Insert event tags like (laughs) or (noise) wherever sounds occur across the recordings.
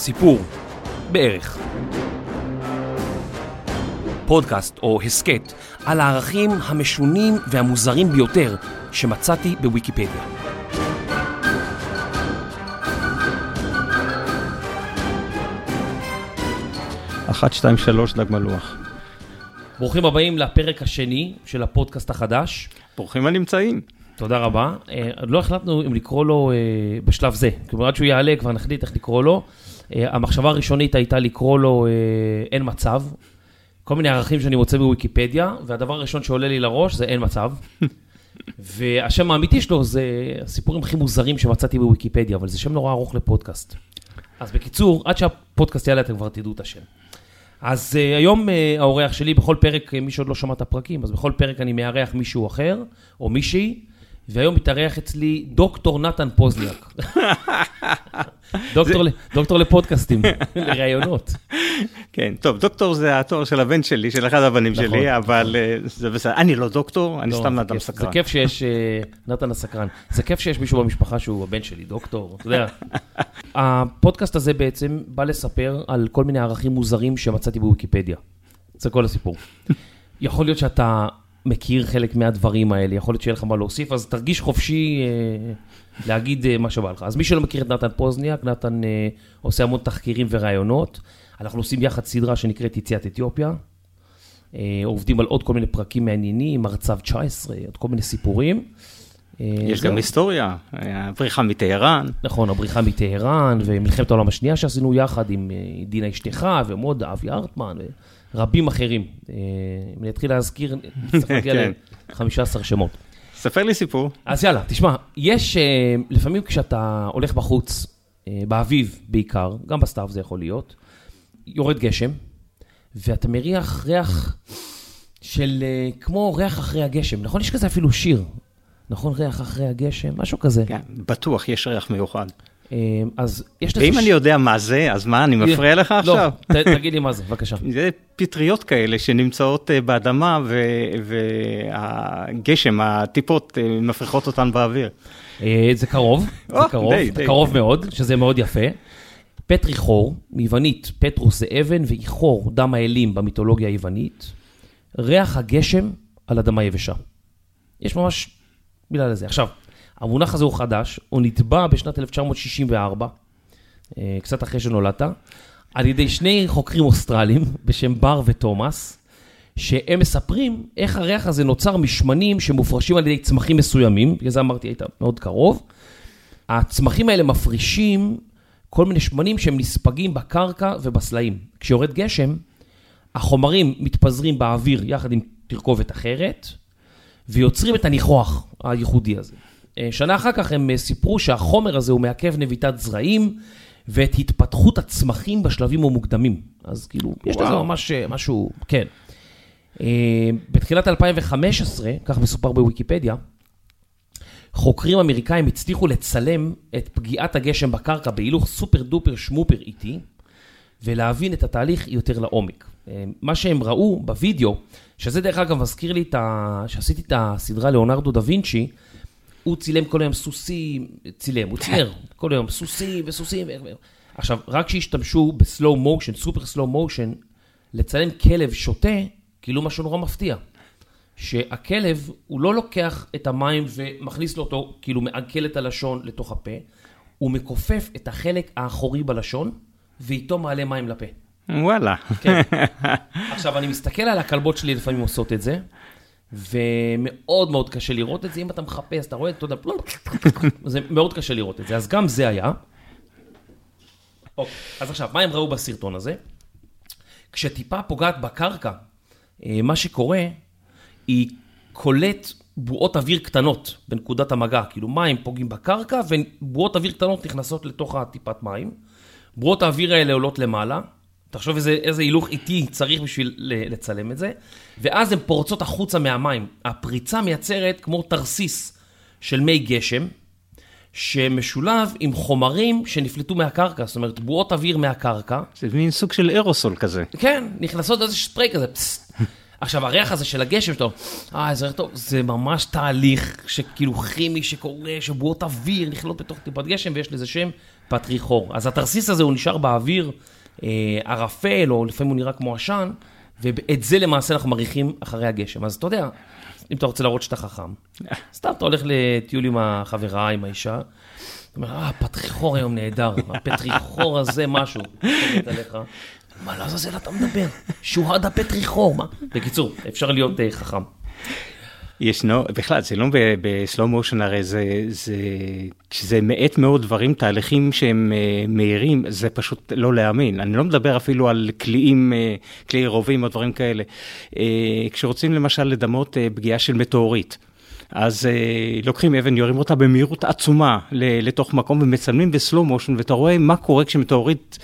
סיפור, בערך. פודקאסט או הסכת על הערכים המשונים והמוזרים ביותר שמצאתי בוויקיפדיה. אחת, שתיים, שלוש, דג מלוח. ברוכים הבאים לפרק השני של הפודקאסט החדש. ברוכים הנמצאים. תודה רבה. אה, עוד לא החלטנו אם לקרוא לו אה, בשלב זה. כלומר, עד שהוא יעלה כבר נחליט איך לקרוא לו. אה, המחשבה הראשונית הייתה לקרוא לו אין מצב. כל מיני ערכים שאני מוצא בוויקיפדיה, והדבר הראשון שעולה לי לראש זה אין מצב. (laughs) והשם האמיתי שלו זה הסיפורים הכי מוזרים שמצאתי בוויקיפדיה, אבל זה שם נורא ארוך לפודקאסט. אז בקיצור, עד שהפודקאסט יעלה אתם כבר תדעו את השם. אז uh, היום uh, האורח שלי, בכל פרק, uh, מי שעוד לא שמע את הפרקים, אז בכל פרק אני מארח מישהו אחר, או מישהי, והיום מתארח אצלי דוקטור נתן פוזניאק. (laughs) דוקטור, ל, דוקטור לפודקאסטים, (laughs) לראיונות. כן, טוב, דוקטור זה התואר של הבן שלי, של אחד הבנים נכון, שלי, אבל נכון. זה בסדר. אני לא דוקטור, אני לא, סתם נתן סקרן. זה כיף שיש, נתן הסקרן, זה כיף שיש מישהו במשפחה שהוא הבן שלי, דוקטור, אתה יודע. (laughs) הפודקאסט הזה בעצם בא לספר על כל מיני ערכים מוזרים שמצאתי בוויקיפדיה. זה כל הסיפור. יכול להיות שאתה מכיר חלק מהדברים האלה, יכול להיות שיהיה לך מה להוסיף, אז תרגיש חופשי אה, להגיד אה, מה שבא לך. אז מי שלא מכיר את נתן פוזניאק, נתן אה, עושה המון תחקירים וראיונות. אנחנו עושים יחד סדרה שנקראת יציאת אתיופיה. אה, עובדים על עוד כל מיני פרקים מעניינים, מרצב 19, עוד כל מיני סיפורים. אה, יש גם היסטוריה, הבריחה מטהרן. נכון, הבריחה מטהרן, ומלחמת העולם השנייה שעשינו יחד עם אה, דינה אשתך, ומודה, אבי ארטמן. רבים אחרים. אה, אם אני אתחיל להזכיר, (laughs) צריך להגיע כן. ל-15 שמות. ספר לי סיפור. אז יאללה, תשמע, יש, אה, לפעמים כשאתה הולך בחוץ, אה, באביב בעיקר, גם בסתיו זה יכול להיות, יורד גשם, ואתה מריח ריח של, כמו ריח אחרי הגשם, נכון? יש כזה אפילו שיר, נכון? ריח אחרי הגשם, משהו כזה. כן, בטוח יש ריח מיוחד. אמ, אז יש לזה... ואם אני יודע מה זה, אז מה, אני מפריע לך לא, עכשיו? לא, תגיד לי מה זה, בבקשה. (laughs) זה פטריות כאלה שנמצאות אה, באדמה, והגשם, הטיפות, אה, מפריחות אותן באוויר. אה, זה קרוב, (laughs) זה קרוב, קרוב מאוד, שזה מאוד יפה. פטרי חור, מיוונית, פטרוס זה אבן, ואיחור, דם האלים במיתולוגיה היוונית. ריח הגשם על אדמה יבשה. יש ממש מילה לזה. עכשיו, המונח הזה הוא חדש, הוא נתבע בשנת 1964, אה, קצת אחרי שנולדת, על ידי שני חוקרים אוסטרלים בשם בר ותומאס, שהם מספרים איך הריח הזה נוצר משמנים שמופרשים על ידי צמחים מסוימים, בגלל זה אמרתי, היית מאוד קרוב. הצמחים האלה מפרישים כל מיני שמנים שהם נספגים בקרקע ובסלעים. כשיורד גשם, החומרים מתפזרים באוויר יחד עם תרכובת אחרת, ויוצרים את הניחוח הייחודי הזה. אה, שנה אחר כך הם אה, סיפרו שהחומר הזה הוא מעכב נביטת זרעים ואת התפתחות הצמחים בשלבים המוקדמים. אז כאילו, יש לזה ממש אה, משהו, כן. בתחילת 2015, כך מסופר בוויקיפדיה, חוקרים אמריקאים הצליחו לצלם את פגיעת הגשם בקרקע בהילוך סופר דופר שמופר איטי, ולהבין את התהליך יותר לעומק. מה שהם ראו בווידאו, שזה דרך אגב מזכיר לי את ה... שעשיתי את הסדרה ליאונרדו דה וינצ'י, הוא צילם כל היום סוסים, צילם, הוא צייר כל היום סוסים וסוסים. עכשיו, רק כשהשתמשו בסלואו מושן, סופר סלואו מושן, לצלם כלב שותה, כאילו משהו נורא מפתיע. שהכלב, הוא לא לוקח את המים ומכניס לו אותו, כאילו מעגל את הלשון לתוך הפה, הוא מכופף את החלק האחורי בלשון, ואיתו מעלה מים לפה. וואלה. כן. עכשיו, אני מסתכל על הכלבות שלי, לפעמים עושות את זה, ומאוד מאוד קשה לראות את זה, אם אתה מחפש, אתה רואה, אתה יודע, זה מאוד קשה לראות את זה, אז גם זה היה. אוקיי, אז עכשיו, מה הם ראו בסרטון הזה? כשטיפה פוגעת בקרקע, אה, מה שקורה, היא קולט בועות אוויר קטנות בנקודת המגע, כאילו מים פוגעים בקרקע ובועות אוויר קטנות נכנסות לתוך הטיפת מים. בועות האוויר האלה עולות למעלה, תחשוב איזה, איזה הילוך איטי צריך בשביל לצלם את זה, ואז הן פורצות החוצה מהמים. הפריצה מייצרת כמו תרסיס של מי גשם, שמשולב עם חומרים שנפלטו מהקרקע, זאת אומרת, בועות אוויר מהקרקע. זה מין סוג של אירוסול כזה. כן, נכנסות איזה ספרי כזה. פסט. עכשיו, הריח הזה של הגשם שלו, אה, זה טוב, זה ממש תהליך שכאילו כימי שקורה, שבועות אוויר נכלות בתוך טיפת גשם, ויש לזה שם פטריכור. אז התרסיס הזה הוא נשאר באוויר ערפל, או לפעמים הוא נראה כמו עשן, ואת זה למעשה אנחנו מריחים אחרי הגשם. אז אתה יודע, אם אתה רוצה להראות שאתה חכם, (laughs) סתם אתה הולך לטיול עם החברה, עם האישה, אתה אומר, אה, פטריכור היום נהדר, הפטריכור הזה משהו. מה לעזאזל אתה מדבר? שוהד הפטריכור, מה? בקיצור, אפשר להיות uh, חכם. ישנו, בכלל, זה לא בסלואו מושן, הרי זה, זה, כשזה מעט מאוד דברים, תהליכים שהם uh, מהירים, זה פשוט לא להאמין. אני לא מדבר אפילו על קליעים, קליעי רובים או דברים כאלה. Uh, כשרוצים למשל לדמות uh, פגיעה של מטאורית. אז uh, לוקחים אבן, יורים אותה במהירות עצומה לתוך מקום ומצלמים בסלואו מושן, ואתה רואה מה קורה כשמטאורית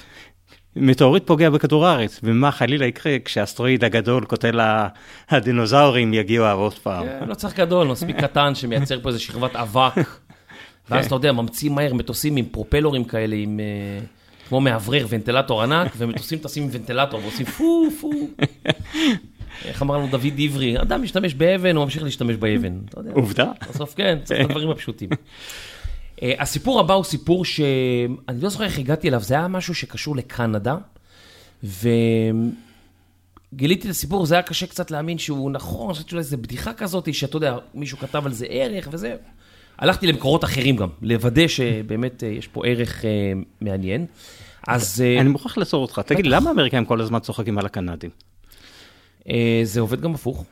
מטאוריט פוגע בכדור הארץ, ומה חלילה יקרה כשהאסטרואיד הגדול קוטל הדינוזאורים יגיעו עוד פעם. כן, לא צריך גדול, מספיק קטן שמייצר פה איזה שכבת אבק. (laughs) ואז כן. אתה יודע, ממציאים מהר מטוסים עם פרופלורים כאלה, עם... אה, כמו מאוורר, ונטילטור ענק, ומטוסים טסים עם ונטילטור ועושים פו פו. (laughs) איך אמר לנו דוד עברי, אדם משתמש באבן, הוא ממשיך להשתמש באבן. עובדה. בסוף כן, צריך את הדברים הפשוטים. (laughs) Uh, הסיפור הבא הוא סיפור שאני לא זוכר איך הגעתי אליו, זה היה משהו שקשור לקנדה, וגיליתי את הסיפור, זה היה קשה קצת להאמין שהוא נכון, חושבת שאולי זו בדיחה כזאת, שאתה יודע, מישהו כתב על זה ערך וזה. הלכתי למקורות אחרים גם, לוודא שבאמת uh, יש פה ערך uh, מעניין. אז... אני מוכרח לעצור אותך, תגיד, למה האמריקאים כל הזמן צוחקים על הקנדים? זה עובד גם הפוך.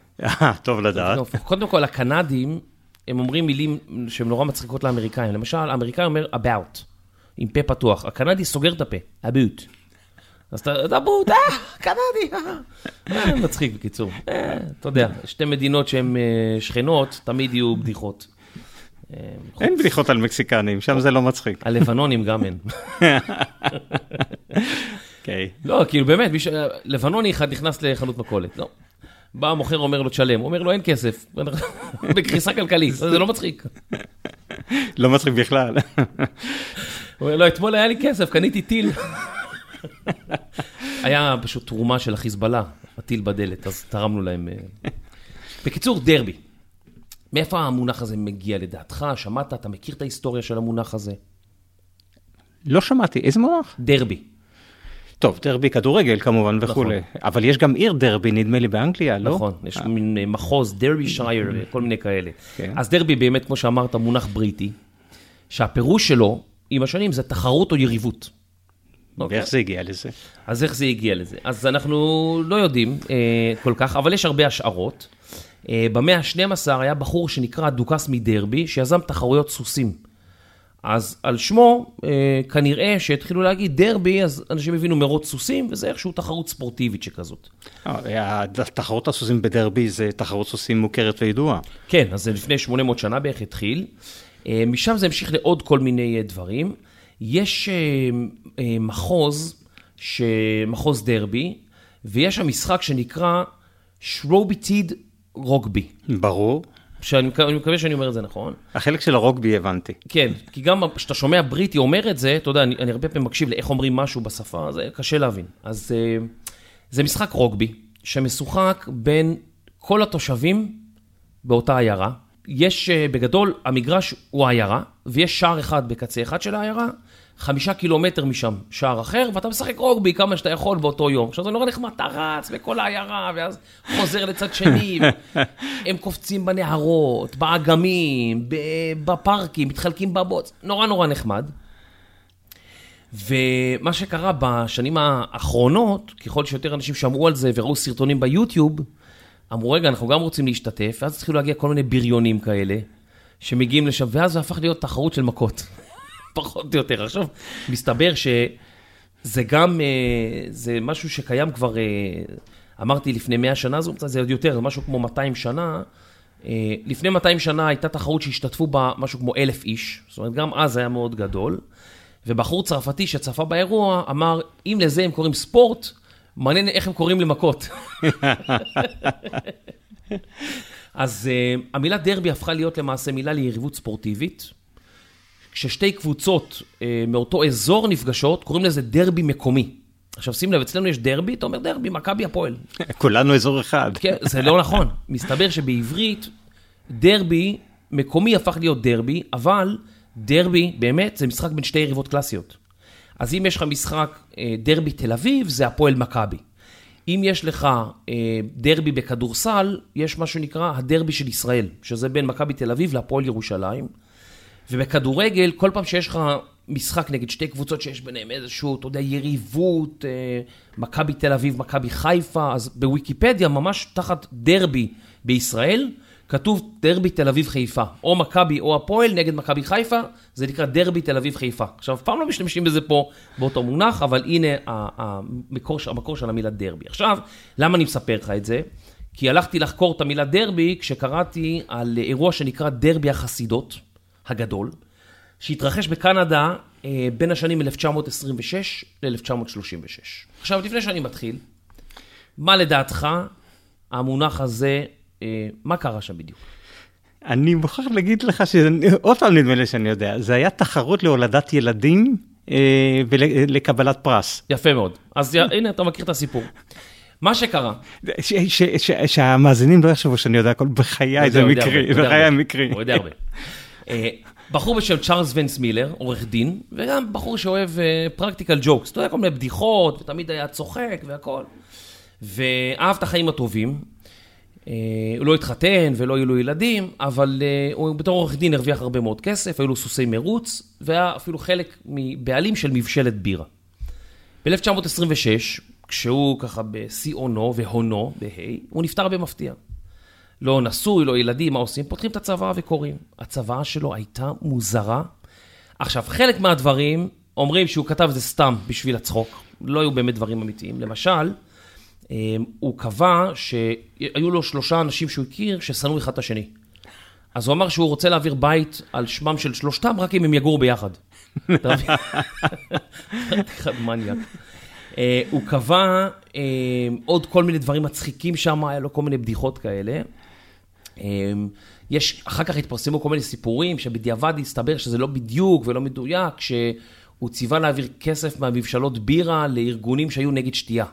טוב לדעת. קודם כל, הקנדים... הם אומרים מילים שהן נורא מצחיקות לאמריקאים. למשל, האמריקאי אומר about, עם פה פתוח. הקנדי סוגר את הפה, about. אז אתה, about, (laughs) אה, קנדי, אה. אה. מצחיק בקיצור. (laughs) אה, אתה יודע, שתי מדינות שהן שכנות, תמיד יהיו בדיחות. אין בדיחות על מקסיקנים, שם זה לא מצחיק. הלבנונים גם אין. (laughs) אוקיי. לא, כאילו באמת, לבנוני אחד נכנס לחנות מכולת, לא. בא המוכר, אומר לו, תשלם. הוא אומר לו, אין כסף. (laughs) בקריסה כלכלית, זה לא מצחיק. לא מצחיק בכלל. הוא אומר לו, אתמול היה לי כסף, קניתי טיל. (laughs) היה פשוט תרומה של החיזבאללה, הטיל בדלת, אז תרמנו להם. אה. בקיצור, דרבי. מאיפה המונח הזה מגיע לדעתך? שמעת? אתה מכיר את ההיסטוריה של המונח הזה? לא שמעתי. איזה מונח? דרבי. טוב, דרבי כדורגל כמובן נכון. וכולי, אבל יש גם עיר דרבי, נדמה לי, באנגליה, לא? נכון, יש אה. מין אה, מחוז, דרבי שייר, כל מיני כאלה. כן. אז דרבי באמת, כמו שאמרת, מונח בריטי, שהפירוש שלו, עם השנים, זה תחרות או יריבות. אוקיי? ואיך זה הגיע לזה? אז איך זה הגיע לזה? אז אנחנו לא יודעים אה, כל כך, אבל יש הרבה השערות. אה, במאה ה-12 היה בחור שנקרא דוכס מדרבי, שיזם תחרויות סוסים. אז על שמו, אה, כנראה שהתחילו להגיד דרבי, אז אנשים הבינו מרוץ סוסים, וזה איכשהו תחרות ספורטיבית שכזאת. אה, תחרות הסוסים בדרבי זה תחרות סוסים מוכרת וידועה. כן, אז זה לפני 800 שנה בערך התחיל. אה, משם זה המשיך לעוד כל מיני דברים. יש מחוז, מחוז דרבי, ויש שם משחק שנקרא שרוביטיד רוגבי. ברור. שאני מקווה שאני אומר את זה נכון. החלק של הרוגבי הבנתי. כן, כי גם כשאתה שומע בריטי אומר את זה, אתה יודע, אני, אני הרבה פעמים מקשיב לאיך אומרים משהו בשפה, זה קשה להבין. אז uh, זה משחק רוגבי, שמשוחק בין כל התושבים באותה עיירה. יש, uh, בגדול, המגרש הוא העיירה, ויש שער אחד בקצה אחד של העיירה, חמישה קילומטר משם, שער אחר, ואתה משחק רוגבי כמה שאתה יכול באותו יום. עכשיו זה נורא נחמד, אתה רץ בכל העיירה, ואז חוזר לצד שני, (laughs) הם קופצים בנהרות, באגמים, בפארקים, מתחלקים בבוץ, נורא נורא נחמד. ומה שקרה בשנים האחרונות, ככל שיותר אנשים שמעו על זה וראו סרטונים ביוטיוב, אמרו, רגע, אנחנו גם רוצים להשתתף, ואז התחילו להגיע כל מיני בריונים כאלה, שמגיעים לשם, ואז זה הפך להיות תחרות של מכות. פחות או יותר. עכשיו, מסתבר שזה גם, אה, זה משהו שקיים כבר, אה, אמרתי לפני 100 שנה, זה עוד יותר, זה משהו כמו 200 שנה. אה, לפני 200 שנה הייתה תחרות שהשתתפו בה משהו כמו אלף איש, זאת אומרת, גם אז היה מאוד גדול. ובחור צרפתי שצפה באירוע אמר, אם לזה הם קוראים ספורט, מעניין איך הם קוראים למכות. (laughs) אז uh, המילה דרבי הפכה להיות למעשה מילה ליריבות ספורטיבית. כששתי קבוצות אה, מאותו אזור נפגשות, קוראים לזה דרבי מקומי. עכשיו שים לב, אצלנו יש דרבי, אתה אומר דרבי, מכבי הפועל. (laughs) כולנו אזור אחד. כן, זה לא נכון. מסתבר שבעברית, דרבי, מקומי הפך להיות דרבי, אבל דרבי, באמת, זה משחק בין שתי יריבות קלאסיות. אז אם יש לך משחק אה, דרבי תל אביב, זה הפועל מכבי. אם יש לך אה, דרבי בכדורסל, יש מה שנקרא הדרבי של ישראל, שזה בין מכבי תל אביב להפועל ירושלים. ובכדורגל, כל פעם שיש לך משחק נגד שתי קבוצות שיש ביניהם איזשהו, אתה יודע, יריבות, אה, מכבי תל אביב, מכבי חיפה, אז בוויקיפדיה, ממש תחת דרבי בישראל, כתוב דרבי תל אביב חיפה, או מכבי או הפועל נגד מכבי חיפה, זה נקרא דרבי תל אביב חיפה. עכשיו, פעם לא משתמשים בזה פה באותו מונח, אבל הנה המקור, המקור של המילה דרבי. עכשיו, למה אני מספר לך את זה? כי הלכתי לחקור את המילה דרבי כשקראתי על אירוע שנקרא דרבי החסידות הגדול, שהתרחש בקנדה אה, בין השנים 1926 ל-1936. עכשיו, לפני שאני מתחיל, מה לדעתך המונח הזה אה, מה קרה שם בדיוק? אני מוכרח להגיד לך שעוד פעם נדמה לי שאני יודע, זה היה תחרות להולדת ילדים אה, ולקבלת פרס. יפה מאוד. אז הנה, אתה מכיר את הסיפור. מה שקרה... שהמאזינים לא יחשבו שאני יודע הכל, בחיי זה מקרי, בחיי המקרי. הוא יודע הרבה. אה, בחור בשם צ'ארלס ונס מילר, עורך דין, וגם בחור שאוהב פרקטיקל ג'וקס, אתה יודע, כל מיני בדיחות, ותמיד היה צוחק והכל. ואהב את החיים הטובים, אה, הוא לא התחתן ולא היו לו ילדים, אבל אה, הוא בתור עורך דין הרוויח הרבה מאוד כסף, היו לו סוסי מרוץ, והיה אפילו חלק מבעלים של מבשלת בירה. ב-1926, כשהוא ככה בשיא אונו והונו, בה', הוא נפטר במפתיע. לא נשוי, לא ילדים, מה עושים? פותחים את הצוואה וקוראים. הצוואה שלו הייתה מוזרה. עכשיו, חלק מהדברים אומרים שהוא כתב את זה סתם בשביל הצחוק, לא היו באמת דברים אמיתיים. למשל, אמ, הוא קבע שהיו לו שלושה אנשים שהוא הכיר ששנאו אחד את השני. אז הוא אמר שהוא רוצה להעביר בית על שמם של שלושתם, רק אם הם יגורו ביחד. אחד מניאק. אה, הוא קבע אמ, עוד כל מיני דברים מצחיקים שם, היה לו כל מיני בדיחות כאלה. אמ, יש, אחר כך התפרסמו כל מיני סיפורים שבדיעבד הסתבר שזה לא בדיוק ולא מדויק, שהוא ציווה להעביר כסף מהמבשלות בירה לארגונים שהיו נגד שתייה.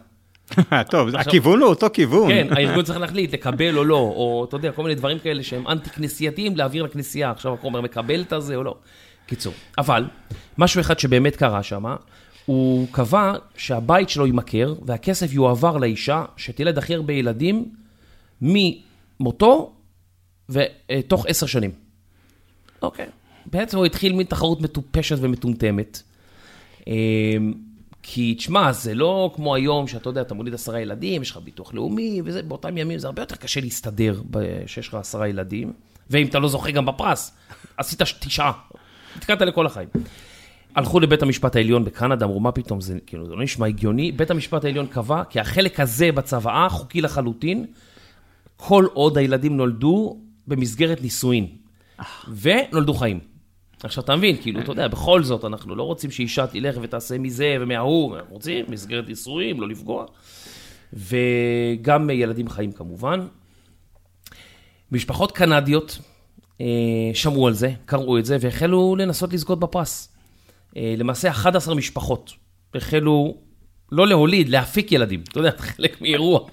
(laughs) טוב, הכיוון הוא אותו כיוון. כן, הארגון צריך להחליט, לקבל או לא, או אתה יודע, כל מיני דברים כאלה שהם אנטי-כנסייתיים, להעביר לכנסייה. עכשיו הכומר מקבל את הזה או לא. קיצור, אבל, משהו אחד שבאמת קרה שם, הוא קבע שהבית שלו יימכר, והכסף יועבר לאישה שתלד הכי הרבה ילדים ממותו ותוך עשר שנים. אוקיי. בעצם הוא התחיל מתחרות מטופשת ומטומטמת. אמ, כי תשמע, זה לא כמו היום שאתה יודע, אתה מוליד עשרה ילדים, יש לך ביטוח לאומי, וזה, באותם ימים זה הרבה יותר קשה להסתדר שיש לך עשרה ילדים, ואם אתה לא זוכה גם בפרס, עשית תשעה, נתקעת לכל החיים. הלכו לבית המשפט העליון בקנדה, אמרו, מה פתאום, זה כאילו, זה לא נשמע הגיוני. בית המשפט העליון קבע כי החלק הזה בצוואה חוקי לחלוטין, כל עוד הילדים נולדו במסגרת נישואין, ונולדו חיים. עכשיו, אתה מבין, כאילו, אתה יודע, בכל זאת, אנחנו לא רוצים שאישה תלך ותעשה מזה ומההוא, אנחנו רוצים מסגרת ייסורים, לא לפגוע. וגם ילדים חיים כמובן. משפחות קנדיות אה, שמעו על זה, קראו את זה, והחלו לנסות לזכות בפרס. אה, למעשה, 11 משפחות החלו לא להוליד, להפיק ילדים. אתה יודע, (laughs) חלק מאירוע. (laughs)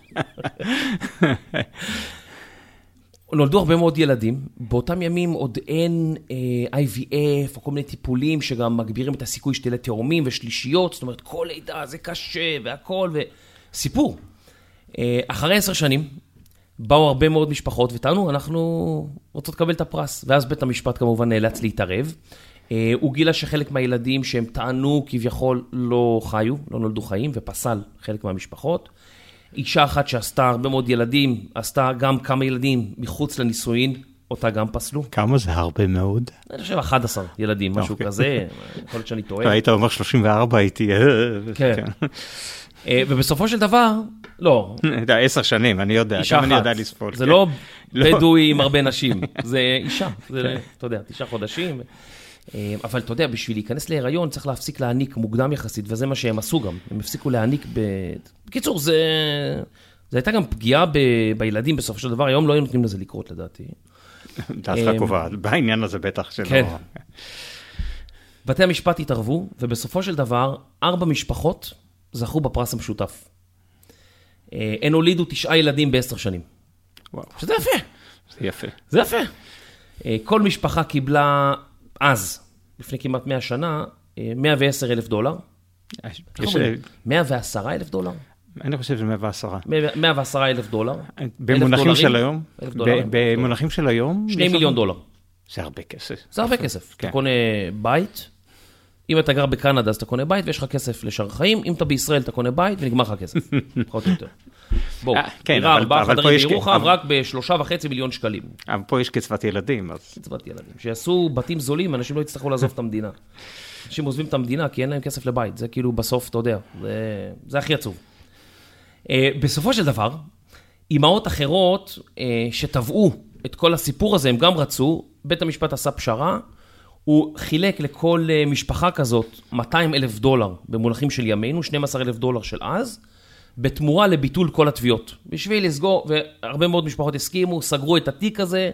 נולדו הרבה מאוד ילדים, באותם ימים עוד אין אה, IVF או כל מיני טיפולים שגם מגבירים את הסיכוי שתהיה לתאומים ושלישיות, זאת אומרת כל לידה זה קשה והכל, וסיפור. אה, אחרי עשר שנים באו הרבה מאוד משפחות וטענו, אנחנו רוצות לקבל את הפרס, ואז בית המשפט כמובן נאלץ להתערב. אה, הוא גילה שחלק מהילדים שהם טענו כביכול לא חיו, לא נולדו חיים, ופסל חלק מהמשפחות. אישה אחת שעשתה הרבה מאוד ילדים, עשתה גם כמה ילדים מחוץ לנישואין, אותה גם פסלו. כמה זה הרבה מאוד? אני חושב 11 ילדים, משהו אוקיי. כזה, יכול להיות שאני טועה. היית אומר 34 הייתי... אה, כן. כן. אה, ובסופו של דבר, לא. עשר שנים, אני יודע, גם אני יודע לספול. זה לא, לא בדואי עם הרבה נשים, זה אישה, כן. אתה יודע, תשעה חודשים. אה, אבל אתה יודע, בשביל להיכנס להיריון צריך להפסיק להעניק מוקדם יחסית, וזה מה שהם עשו גם. הם הפסיקו להעניק ב... בקיצור, זה... זה הייתה גם פגיעה ב... בילדים בסופו של דבר, היום לא היו נותנים לזה לקרות לדעתי. דעתך אה, קובעת, בעניין הזה בטח שלא. כן. בתי המשפט התערבו, ובסופו של דבר, ארבע משפחות זכו בפרס המשותף. אה, הן הולידו תשעה ילדים בעשר שנים. וואו. שזה יפה. זה יפה. זה יפה. כל משפחה קיבלה אז, לפני כמעט 100 שנה, 110 אלף דולר. איך אומרים? 110 אלף דולר? אני חושב שזה 110. 110 אלף דולר. במונחים של היום? במונחים של היום? 2 מיליון דולר. זה הרבה כסף. זה הרבה כסף. אתה קונה בית, אם אתה גר בקנדה אז אתה קונה בית ויש לך כסף לשאר החיים, אם אתה בישראל אתה קונה בית ונגמר לך כסף, (laughs) פחות או יותר. בואו, דירה ארבעה חדרים בירוחם רק בשלושה וחצי מיליון שקלים. אבל פה יש קצבת ילדים. קצבת ילדים. שיעשו בתים זולים, אנשים לא יצטרכו לעזוב את המדינה. אנשים עוזבים את המדינה כי אין להם כסף לבית, זה כאילו בסוף, אתה יודע, זה הכי עצוב. אה, בסופו של דבר, אימהות אחרות אה, שטבעו את כל הסיפור הזה, הם גם רצו, בית המשפט עשה פשרה, הוא חילק לכל אה, משפחה כזאת 200 אלף דולר במונחים של ימינו, 12 אלף דולר של אז, בתמורה לביטול כל התביעות. בשביל לסגור, והרבה מאוד משפחות הסכימו, סגרו את התיק הזה,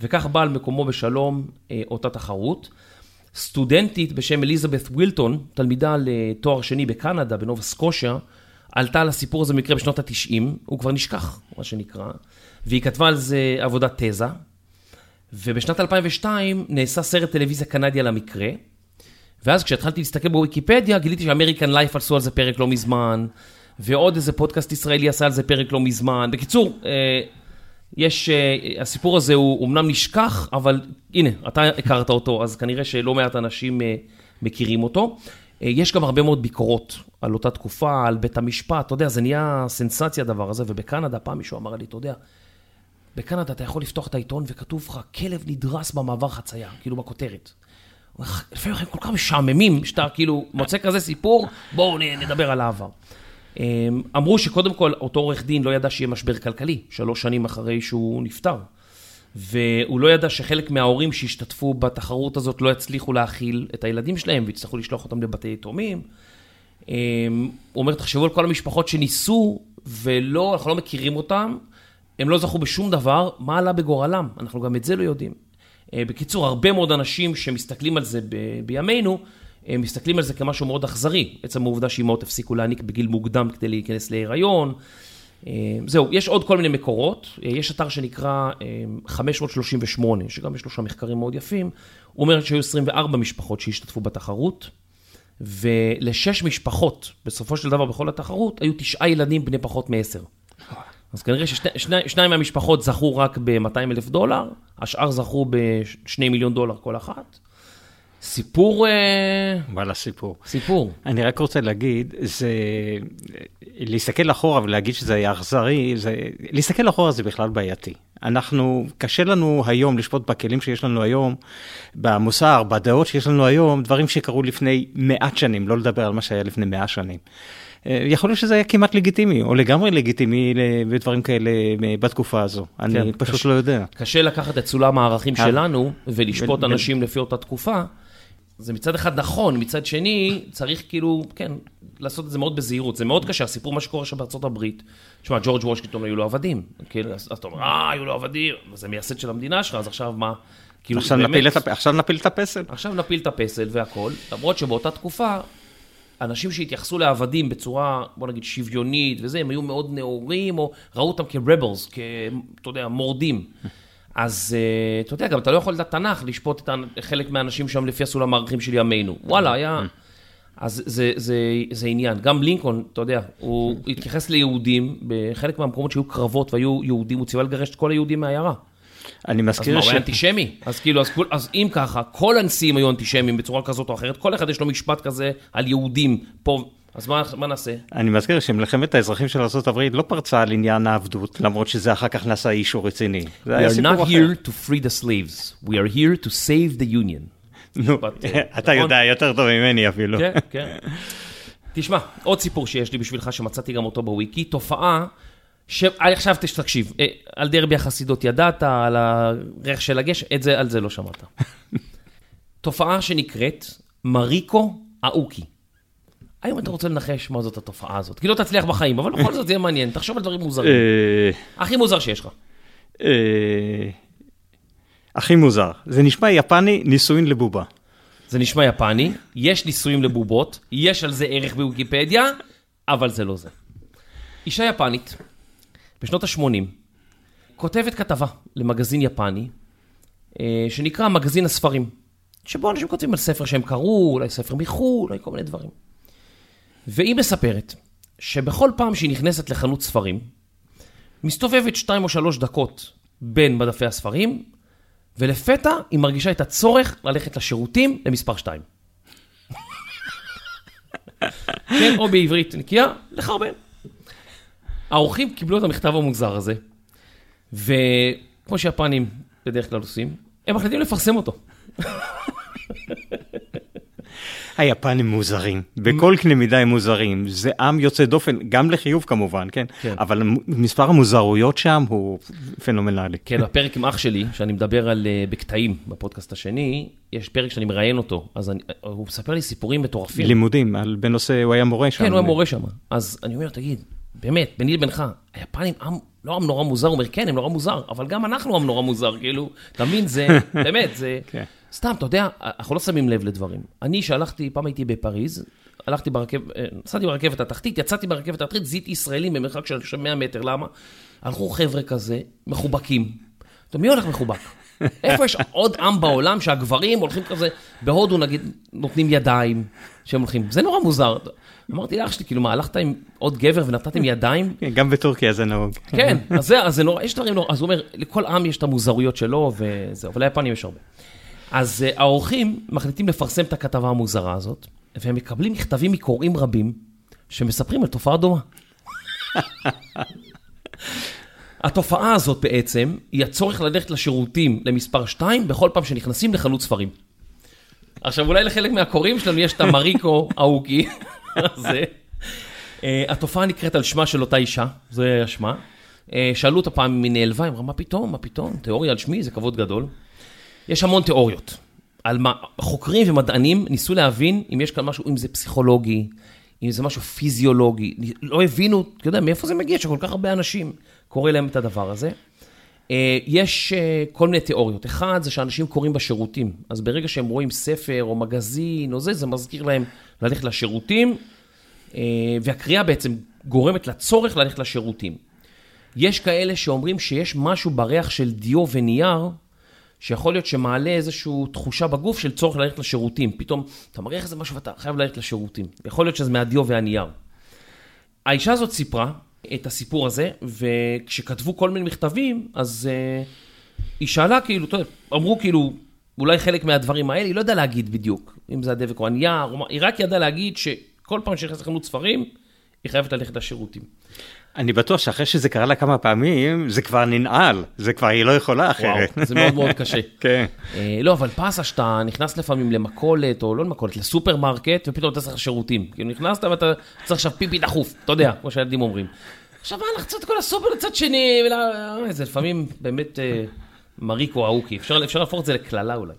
וכך בא על מקומו בשלום אה, אותה תחרות. סטודנטית בשם אליזבת ווילטון, תלמידה לתואר שני בקנדה, בנובה סקושה, עלתה על הסיפור הזה במקרה בשנות ה-90, הוא כבר נשכח, מה שנקרא, והיא כתבה על זה עבודת תזה, ובשנת 2002 נעשה סרט טלוויזיה קנדי על המקרה, ואז כשהתחלתי להסתכל בוויקיפדיה, גיליתי שאמריקן לייף עשו על זה פרק לא מזמן, ועוד איזה פודקאסט ישראלי עשה על זה פרק לא מזמן. בקיצור, אה, יש, אה, הסיפור הזה הוא אומנם נשכח, אבל הנה, אתה הכרת אותו, אז כנראה שלא מעט אנשים אה, מכירים אותו. יש גם הרבה מאוד ביקורות על אותה תקופה, על בית המשפט, אתה יודע, זה נהיה סנסציה הדבר הזה, ובקנדה פעם מישהו אמר לי, אתה יודע, בקנדה אתה יכול לפתוח את העיתון וכתוב לך, כלב נדרס במעבר חצייה, כאילו בכותרת. לפעמים הם כל כך משעממים, שאתה כאילו מוצא כזה סיפור, בואו נדבר על העבר. אמ, אמרו שקודם כל, אותו עורך דין לא ידע שיהיה משבר כלכלי, שלוש שנים אחרי שהוא נפטר. והוא לא ידע שחלק מההורים שהשתתפו בתחרות הזאת לא יצליחו להאכיל את הילדים שלהם ויצטרכו לשלוח אותם לבתי יתומים. אמ, הוא אומר, תחשבו על כל המשפחות שניסו ולא, אנחנו לא מכירים אותם, הם לא זכו בשום דבר, מה עלה בגורלם? אנחנו גם את זה לא יודעים. אה, בקיצור, הרבה מאוד אנשים שמסתכלים על זה ב- בימינו, הם מסתכלים על זה כמשהו מאוד אכזרי. עצם העובדה שאימהות הפסיקו להעניק בגיל מוקדם כדי להיכנס להיריון. אה, זהו, יש עוד כל מיני מקורות. אה, יש אתר שנקרא 538, שגם יש לו שם מחקרים מאוד יפים. הוא אומר שהיו 24 משפחות שהשתתפו בתחרות, ולשש משפחות, בסופו של דבר בכל התחרות, היו תשעה ילדים בני פחות מעשר. אז כנראה ששניים מהמשפחות זכו רק ב-200 אלף דולר, השאר זכו ב-2 מיליון דולר כל אחת. סיפור... אה, וואלה, סיפור. סיפור. אני רק רוצה להגיד, זה... להסתכל אחורה ולהגיד שזה היה אכזרי, זה... להסתכל אחורה זה בכלל בעייתי. אנחנו, קשה לנו היום לשפוט בכלים שיש לנו היום, במוסר, בדעות שיש לנו היום, דברים שקרו לפני מעט שנים, לא לדבר על מה שהיה לפני מאה שנים. אה, יכול להיות שזה היה כמעט לגיטימי, או לגמרי לגיטימי בדברים כאלה אה, בתקופה הזו. אני כן, פשוט קשה, לא יודע. קשה לקחת את סולם הערכים שלנו ולשפוט אנשים לפי אותה תקופה. זה מצד אחד נכון, מצד שני צריך כאילו, כן, לעשות את זה מאוד בזהירות. זה מאוד קשה, הסיפור מה שקורה שם בארצות הברית. תשמע, ג'ורג' וושקינגטון היו לו עבדים. כאילו, אז אתה אומר, אה, היו לו עבדים, זה מייסד של המדינה שלך, אז עכשיו מה? כאילו, עכשיו, נפיל את, עכשיו נפיל את הפסל. עכשיו נפיל את הפסל והכל, למרות שבאותה תקופה אנשים שהתייחסו לעבדים בצורה, בוא נגיד, שוויונית וזה, הם היו מאוד נאורים, או ראו אותם כ-rebels, כ... אתה יודע, מורדים. אז אה, אתה יודע, גם אתה לא יכול לדעת תנ"ך, לשפוט את חלק מהאנשים שם לפי הסולם הערכים של ימינו. וואלה, היה... אז זה, זה, זה עניין. גם לינקולן, אתה יודע, הוא התייחס ליהודים, בחלק מהמקומות שהיו קרבות והיו יהודים, הוא ציווה לגרש את כל היהודים מהעיירה. אני מזכיר ש... אז מה, הוא היה אנטישמי? אז כאילו, אז, אז אם ככה, כל הנשיאים היו אנטישמיים בצורה כזאת או אחרת, כל אחד יש לו משפט כזה על יהודים פה. אז מה, מה נעשה? אני מזכיר שמלחמת האזרחים של ארה"ב לא פרצה על עניין העבדות, למרות שזה אחר כך נעשה אישו רציני. We are not אחר. here to free the slaves, we are here to save the union. נו, אתה יודע יותר טוב ממני אפילו. כן, כן. תשמע, עוד סיפור שיש לי בשבילך, שמצאתי גם אותו בוויקי, תופעה ש... עכשיו תקשיב, אה, על דרבי החסידות ידעת, על הריח של הגשם, את זה, על זה לא שמעת. (laughs) תופעה שנקראת מריקו אאוקי. היום אתה רוצה לנחש מה זאת התופעה הזאת? כי לא תצליח בחיים, אבל בכל זאת זה יהיה מעניין, תחשוב על דברים מוזרים. אה, הכי מוזר שיש לך. אה, הכי מוזר, זה נשמע יפני, נישואין לבובה. זה נשמע יפני, יש ניסויים לבובות, יש על זה ערך בוויקיפדיה, אבל זה לא זה. אישה יפנית, בשנות ה-80, כותבת כתבה למגזין יפני, אה, שנקרא מגזין הספרים, שבו אנשים כותבים על ספר שהם קראו, אולי ספר מחו"ל, אולי כל מיני דברים. והיא מספרת שבכל פעם שהיא נכנסת לחנות ספרים, מסתובבת שתיים או שלוש דקות בין מדפי הספרים, ולפתע היא מרגישה את הצורך ללכת לשירותים למספר שתיים. כן, או בעברית נקייה, לחרבן. האורחים קיבלו את המכתב המוזר הזה, וכמו שיפנים בדרך כלל עושים, הם מחליטים לפרסם אותו. היפנים מוזרים, בכל קנה מידה הם מוזרים, זה עם יוצא דופן, גם לחיוב כמובן, כן? כן. אבל מספר המוזרויות שם הוא פנומנלי. כן, בפרק עם אח שלי, שאני מדבר על uh, בקטעים בפודקאסט השני, יש פרק שאני מראיין אותו, אז אני, הוא מספר לי סיפורים מטורפים. לימודים, על, בנושא, הוא היה מורה שם. כן, הוא היה מורה שם. אז אני אומר, תגיד, באמת, ביני לבינך, היפנים עם, לא עם נורא מוזר, הוא אומר, כן, הם נורא מוזר, אבל גם אנחנו עם נורא מוזר, כאילו, אתה מבין, זה, (laughs) באמת, זה... כן. סתם, אתה יודע, אנחנו לא שמים לב לדברים. אני, שהלכתי, פעם הייתי בפריז, הלכתי ברכבת, אה, נסעתי ברכבת התחתית, יצאתי ברכבת התחתית, זיהיתי ישראלים במרחק של 100 מטר, למה? הלכו חבר'ה כזה, מחובקים. אתה מי הולך מחובק? (laughs) איפה יש עוד עם בעולם שהגברים הולכים כזה, בהודו נגיד, נותנים ידיים שהם הולכים, זה נורא מוזר. אמרתי לאח שלי, כאילו מה, הלכת עם עוד גבר ונתתם ידיים? כן, גם בטורקיה זה נהוג. כן, אז זה, אז זה נורא, יש דברים נורא, אז הוא אומר, לכל עם יש את המוזרויות שלו וזהו, אבל ליפנים יש הרבה. אז uh, האורחים מחליטים לפרסם את הכתבה המוזרה הזאת, והם מקבלים מכתבים מקוראים רבים שמספרים על תופעה דומה. (laughs) התופעה הזאת בעצם היא הצורך ללכת לשירותים למספר 2 בכל פעם שנכנסים לחנות ספרים. עכשיו אולי לחלק מהקוראים שלנו יש את המריקו (laughs) אהוקי הזה. Uh, התופעה נקראת על שמה של אותה אישה, זה השמה. Uh, שאלו אותה פעם אם היא נעלבה, היא אמרה מה פתאום, מה פתאום, תיאוריה על שמי זה כבוד גדול. יש המון תיאוריות. על מה, חוקרים ומדענים ניסו להבין אם יש כאן משהו, אם זה פסיכולוגי, אם זה משהו פיזיולוגי. לא הבינו, אתה יודע, מאיפה זה מגיע שכל כך הרבה אנשים קורא להם את הדבר הזה. אה, יש אה, כל מיני תיאוריות. אחד, זה שאנשים קוראים בשירותים. אז ברגע שהם רואים ספר או מגזין או זה, זה מזכיר להם ללכת לשירותים, אה, והקריאה בעצם גורמת לצורך ללכת לשירותים. יש כאלה שאומרים שיש משהו בריח של דיו ונייר, שיכול להיות שמעלה איזושהי תחושה בגוף של צורך ללכת לשירותים. פתאום אתה מריח איזה משהו ואתה חייב ללכת לשירותים. יכול להיות שזה מהדיו והנייר. האישה הזאת סיפרה את הסיפור הזה, וכשכתבו כל מיני מכתבים, אז uh, היא שאלה כאילו, יודע, אמרו כאילו, אולי חלק מהדברים האלה, היא לא יודעה להגיד בדיוק, אם זה הדבק או הנייר, היא רק ידעה להגיד שכל פעם שהיא נכנסת לחנות ספרים, היא חייבת ללכת לשירותים. אני בטוח שאחרי שזה קרה לה כמה פעמים, זה כבר ננעל, זה כבר היא לא יכולה אחרת. וואו, זה מאוד מאוד (laughs) קשה. כן. אה, לא, אבל פאסה שאתה נכנס לפעמים למכולת, או לא למכולת, לסופרמרקט, ופתאום אתה צריך שירותים. כאילו נכנסת ואתה צריך עכשיו פיפי דחוף, אתה יודע, כמו שהילדים אומרים. עכשיו מה לחצות כל הסופר לצד שני, אה, זה לפעמים באמת אה, מריקו אהוקי, אפשר להפוך את זה לקללה אולי.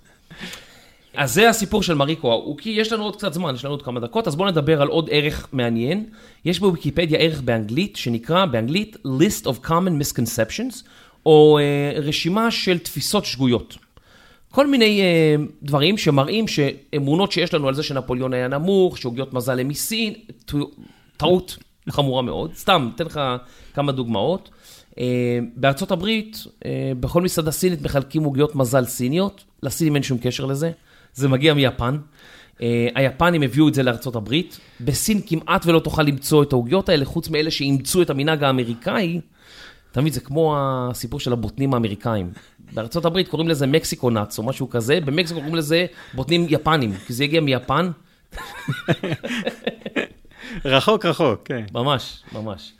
אז זה הסיפור של מריקו אהוקי, יש לנו עוד קצת זמן, יש לנו עוד כמה דקות, אז בואו נדבר על עוד ערך מעניין. יש בוויקיפדיה ערך באנגלית, שנקרא באנגלית List of Common Misconceptions, או uh, רשימה של תפיסות שגויות. כל מיני uh, דברים שמראים שאמונות שיש לנו על זה שנפוליאון היה נמוך, שעוגיות מזל הם מסין, טעות חמורה מאוד. סתם, אתן לך כמה דוגמאות. Uh, בארצות הברית, uh, בכל מסעדה סינית מחלקים עוגיות מזל סיניות, לסינים אין שום קשר לזה. זה מגיע מיפן. Uh, היפנים הביאו את זה לארצות הברית. בסין כמעט ולא תוכל למצוא את העוגיות האלה, חוץ מאלה שאימצו את המנהג האמריקאי. אתה מבין, זה כמו הסיפור של הבוטנים האמריקאים. בארצות הברית קוראים לזה מקסיקו נאץ או משהו כזה, במקסיקו קוראים לזה בוטנים יפנים, כי זה הגיע מיפן. (laughs) רחוק רחוק, כן. ממש, ממש.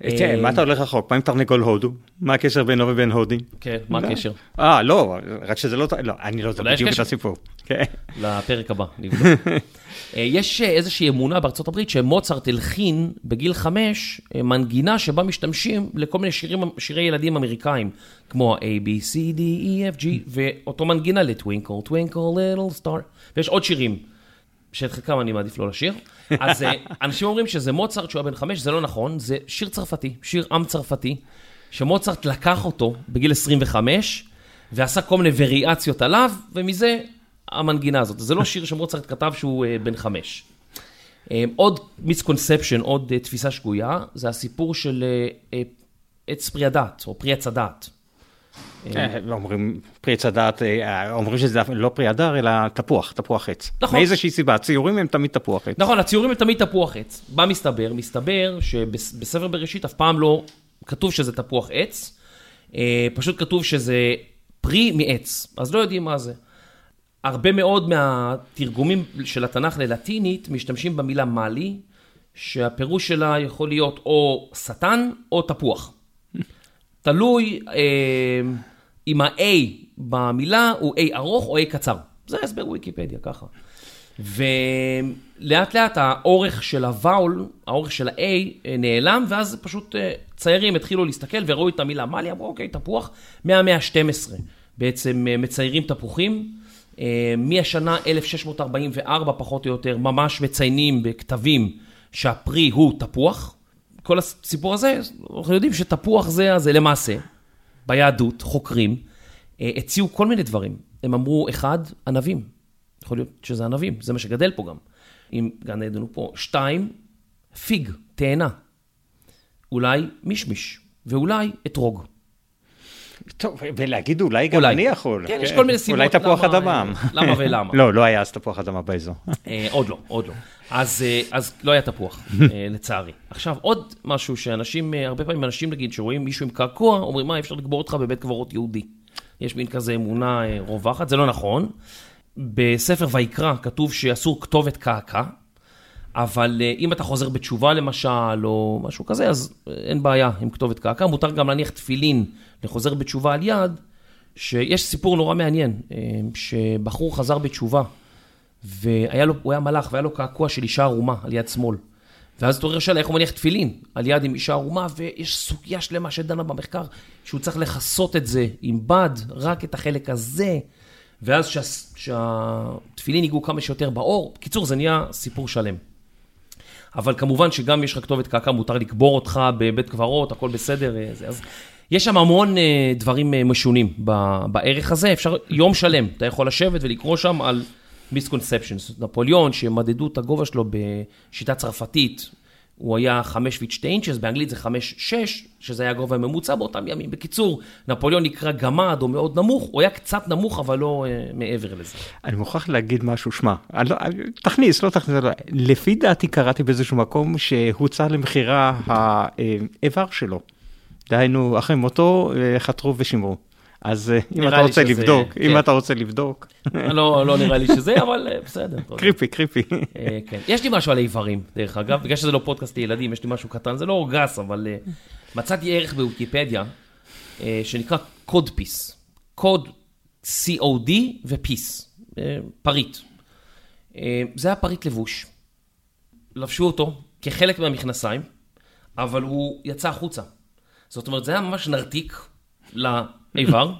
כן, מה אתה הולך רחוק? מה עם תרנגול הודו? מה הקשר בינו ובין הודים? כן, מה לא. הקשר? אה, לא, רק שזה לא... לא, אני לא יודע בדיוק את הסיפור. כן. לפרק הבא, (laughs) נבדוק. אה, יש אה, איזושהי אמונה בארצות הברית שמוצרט הלחין בגיל חמש מנגינה שבה משתמשים לכל מיני שירי ילדים אמריקאים, כמו A, B, C, D, E, F, G, ואותו מנגינה לטווינקל, טווינקל, ליטל סטאר, ויש עוד שירים. שאת חלקם אני מעדיף לא לשיר. אז אה, אנשים אומרים שזה מוצרט שהוא היה בן חמש, זה לא נכון, זה שיר צרפתי, שיר עם צרפתי, שמוצרט לקח אותו בגיל 25, ועשה כל מיני וריאציות עליו, ומזה המנגינה הזאת. זה לא שיר שמוצרט כתב שהוא uh, בן חמש. עוד מיסקונספשן, עוד תפיסה שגויה, זה הסיפור של עץ פרי הדעת, או פרי עץ הדעת. אומרים פרי עץ הדעת, אומרים שזה לא פרי הדר, אלא תפוח, תפוח עץ. נכון. מאיזושהי סיבה, הציורים הם תמיד תפוח עץ. נכון, הציורים הם תמיד תפוח עץ. מה מסתבר? מסתבר שבספר בראשית אף פעם לא כתוב שזה תפוח עץ, פשוט כתוב שזה פרי מעץ, אז לא יודעים מה זה. הרבה מאוד מהתרגומים של התנ"ך ללטינית משתמשים במילה מאלי, שהפירוש שלה יכול להיות או שטן או תפוח. תלוי אה, אם ה-A במילה הוא A ארוך או A קצר. זה הסבר וויקיפדיה, ככה. ולאט לאט האורך של הוואול, האורך של ה-A נעלם, ואז פשוט ציירים התחילו להסתכל וראו את המילה מאלי, אמרו אוקיי, תפוח, מהמאה ה-12 בעצם מציירים תפוחים. מהשנה 1644 פחות או יותר, ממש מציינים בכתבים שהפרי הוא תפוח. כל הסיפור הזה, אנחנו יודעים שתפוח זה, זה למעשה, ביהדות, חוקרים, הציעו כל מיני דברים. הם אמרו, אחד, ענבים. יכול להיות שזה ענבים, זה מה שגדל פה גם. אם גן עדן הוא פה. שתיים, פיג, תאנה. אולי מישמיש, ואולי אתרוג. טוב, ולהגיד אולי גם אני יכול. כן, יש כל מיני סיבות. אולי תפוח אדמה. למה ולמה. (laughs) לא, לא היה אז תפוח אדמה באזור. עוד לא, עוד לא. אז לא היה תפוח, (laughs) לצערי. עכשיו, עוד משהו שאנשים, הרבה פעמים אנשים נגיד, שרואים מישהו עם קעקוע, אומרים, מה, אפשר לקבור אותך בבית קברות יהודי. יש מין כזה אמונה רווחת, זה לא נכון. בספר ויקרא כתוב שאסור כתובת קעקע, אבל אם אתה חוזר בתשובה למשל, או משהו כזה, אז אין בעיה עם כתובת קעקע. מותר גם להניח תפילין לחוזר בתשובה על יד, שיש סיפור נורא מעניין, שבחור חזר בתשובה, והוא היה מלאך והיה לו קעקוע של אישה ערומה על יד שמאל. ואז התעורר שאלה איך הוא מניח תפילין על יד עם אישה ערומה, ויש סוגיה שלמה שדנה במחקר, שהוא צריך לכסות את זה עם בד, רק את החלק הזה. ואז שה, שהתפילין ייגעו כמה שיותר באור. בקיצור, זה נהיה סיפור שלם. אבל כמובן שגם יש לך כתובת קעקע, מותר לקבור אותך בבית קברות, הכל בסדר. אז יש שם המון דברים משונים בערך הזה. אפשר יום שלם, אתה יכול לשבת ולקרוא שם על misconceptions. נפוליאון, שמדדו את הגובה שלו בשיטה צרפתית, הוא היה 5 feet 2 inches, באנגלית זה 5-6, שזה היה גובה ממוצע באותם ימים. בקיצור, נפוליאון נקרא גמד או מאוד נמוך, הוא היה קצת נמוך, אבל לא uh, מעבר לזה. אני מוכרח להגיד משהו, שמע, לא, תכניס, לא תכניס, לא, לפי דעתי קראתי באיזשהו מקום שהוצע למכירה האיבר שלו. דהיינו, אחרי מותו חתכו ושימרו. אז אם אתה רוצה לבדוק, אם כן. אתה רוצה לבדוק. לא, לא נראה לי שזה, אבל בסדר. creepy, creepy. כן. יש לי משהו על איברים, דרך אגב, בגלל שזה לא פודקאסט לילדים, יש לי משהו קטן, זה לא גס, אבל מצאתי ערך בוויקיפדיה, שנקרא codpiece. cod COD ו piece, פריט. זה היה פריט לבוש. לבשו אותו כחלק מהמכנסיים, אבל הוא יצא החוצה. זאת אומרת, זה היה ממש נרתיק איבר,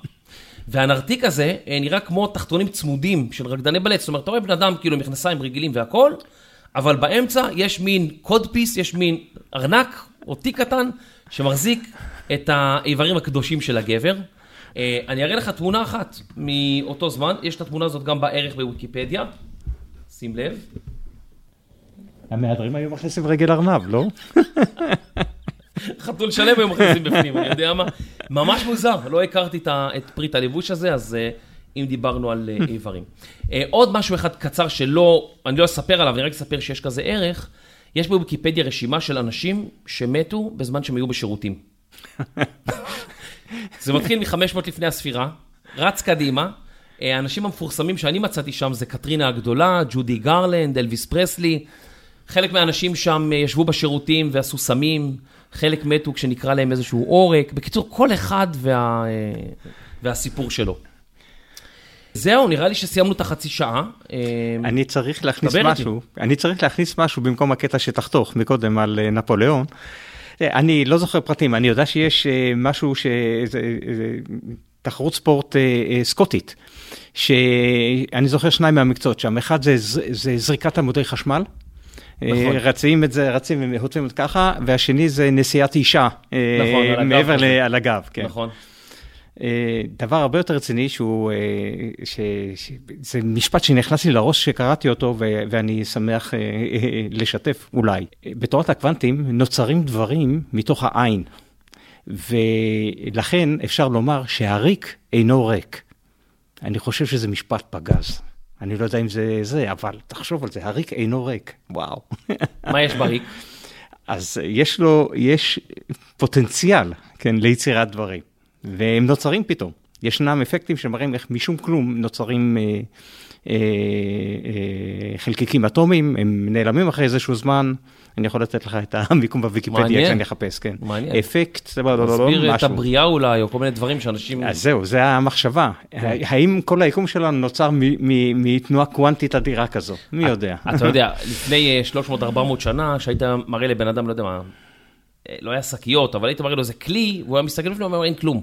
והנרתיק הזה אה, נראה כמו תחתונים צמודים של רקדני בלט, זאת אומרת, אתה רואה בן אדם כאילו מכנסיים רגילים והכל, אבל באמצע יש מין קוד פיס, יש מין ארנק או תיק קטן שמחזיק את האיברים הקדושים של הגבר. אה, אני אראה לך תמונה אחת מאותו זמן, יש את התמונה הזאת גם בערך בוויקיפדיה, שים לב. המהדרים היו מכניסים רגל ארנב, לא? (laughs) חתול שלם היו מכניסים בפנים, אני יודע מה. ממש מוזר, לא הכרתי את פריט הלבוש הזה, אז אה, אם דיברנו על אה, איברים. אה, עוד משהו אחד קצר שלא, אני לא אספר עליו, אני רק אספר שיש כזה ערך. יש בוויקיפדיה רשימה של אנשים שמתו בזמן שהם היו בשירותים. זה מתחיל מ-500 לפני הספירה, רץ קדימה. האנשים המפורסמים שאני מצאתי שם זה קטרינה הגדולה, ג'ודי גרלנד, אלוויס פרסלי. חלק מהאנשים שם ישבו בשירותים ועשו סמים. חלק מתו כשנקרא להם איזשהו עורק. בקיצור, כל אחד וה... והסיפור שלו. זהו, נראה לי שסיימנו את החצי שעה. אני צריך להכניס משהו. אני צריך להכניס משהו במקום הקטע שתחתוך מקודם על אה, נפוליאון. אה, אני לא זוכר פרטים, אני יודע שיש אה, משהו, ש... תחרות ספורט סקוטית, שאני זוכר שניים מהמקצועות שם, אחד זה, זה זריקת עמודי חשמל. נכון. רצים את זה, רצים וחוטפים את ככה, והשני זה נסיעת אישה. נכון, על הגב. מעבר על הגב, כן. נכון. דבר הרבה יותר רציני שהוא, ש, ש, זה משפט שנכנס לי לראש כשקראתי אותו ואני שמח לשתף אולי. בתורת הקוונטים נוצרים דברים מתוך העין. ולכן אפשר לומר שהריק אינו ריק. אני חושב שזה משפט פגז. אני לא יודע אם זה זה, אבל תחשוב על זה, הריק אינו ריק, וואו. (laughs) מה יש בריק? אז יש לו, יש פוטנציאל, כן, ליצירת דברים, והם נוצרים פתאום. ישנם אפקטים שמראים איך משום כלום נוצרים אה, אה, אה, חלקיקים אטומיים, הם נעלמים אחרי איזשהו זמן. אני יכול לתת לך את המיקום בוויקיפדיה כשאני אחפש, כן. מעניין. אפקט, זה לא, לא, לא, מסביר את הבריאה אולי, או כל מיני דברים שאנשים... אז זהו, זה המחשבה. כן. האם כל היקום שלנו נוצר מתנועה קוונטית אדירה כזו? מי יודע. אתה יודע, (laughs) לפני 300-400 שנה, שהיית מראה לבן אדם, לא יודע מה, לא היה שקיות, אבל היית מראה לו איזה כלי, והוא היה מסתכל לפני ואומר, אין כלום.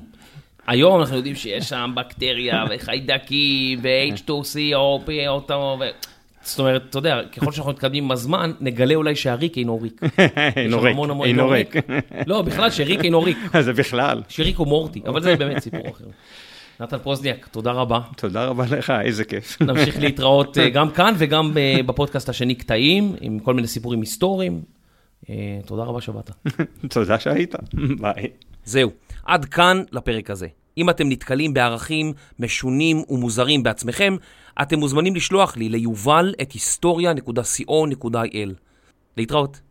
היום אנחנו יודעים שיש שם בקטריה וחיידקים ו-H2CO, ו... זאת אומרת, אתה יודע, ככל שאנחנו מתקדמים עם הזמן, נגלה אולי שהריק אינו ריק. (laughs) אינו ריק, אינו ריק. לא, בכלל שריק אינו ריק. (laughs) זה בכלל. שריק ומורטי, אבל זה באמת סיפור אחר. (laughs) נתן פוזניאק, תודה רבה. תודה רבה לך, איזה כיף. נמשיך להתראות אה, גם כאן וגם אה, בפודקאסט השני קטעים, עם כל מיני סיפורים היסטוריים. אה, תודה רבה שבאת. תודה שהיית, ביי. זהו, עד כאן לפרק הזה. אם אתם נתקלים בערכים משונים ומוזרים בעצמכם, אתם מוזמנים לשלוח לי ליובל את היסטוריה.co.il. להתראות.